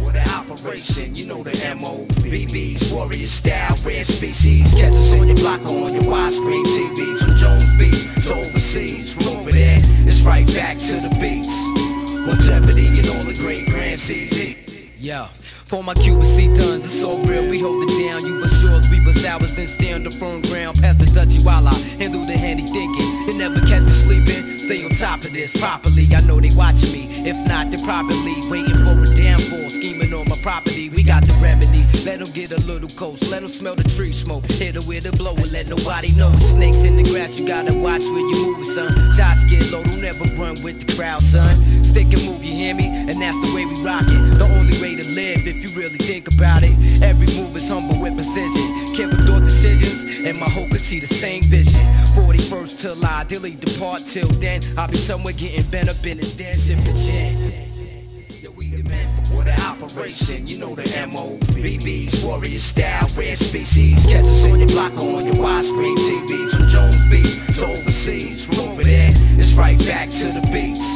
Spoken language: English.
What an operation, you know the MO. BB's warrior style, rare species. Catch us on your block on your widescreen TV. From Queensbridge to overseas, from over there, it's right back to the beats. Longevity and all the great grand CZ. Yeah. For my Cuban C tons, it's so real, we hold it down. You but shorts, we but hours and stay on the firm ground. Past the Dutchy while I handle the handy thinking. It never catch me sleeping. Stay on top of this properly. I know they watching me. If not, they probably waiting Scheming on my property. We got the remedy. Let them get a little close. Let them smell the tree smoke. Hit her with a blow and let nobody know. Snakes in the grass, you gotta watch where you moving, son. Shots get low, don't ever run with the crowd, son. Stick and move, you hear me? And that's the way we rock it. The only way to live if you really think about it. Every move is humble with precision. With thought decisions, and my hope could see the same vision. 41st till I delete depart till then. I'll be somewhere getting bent up in a dance operation, you know the MO. BB's warrior style, rare species. Catch us on your block on your widescreen TV. From Queensbridge to overseas, from over there, it's right back to the beats.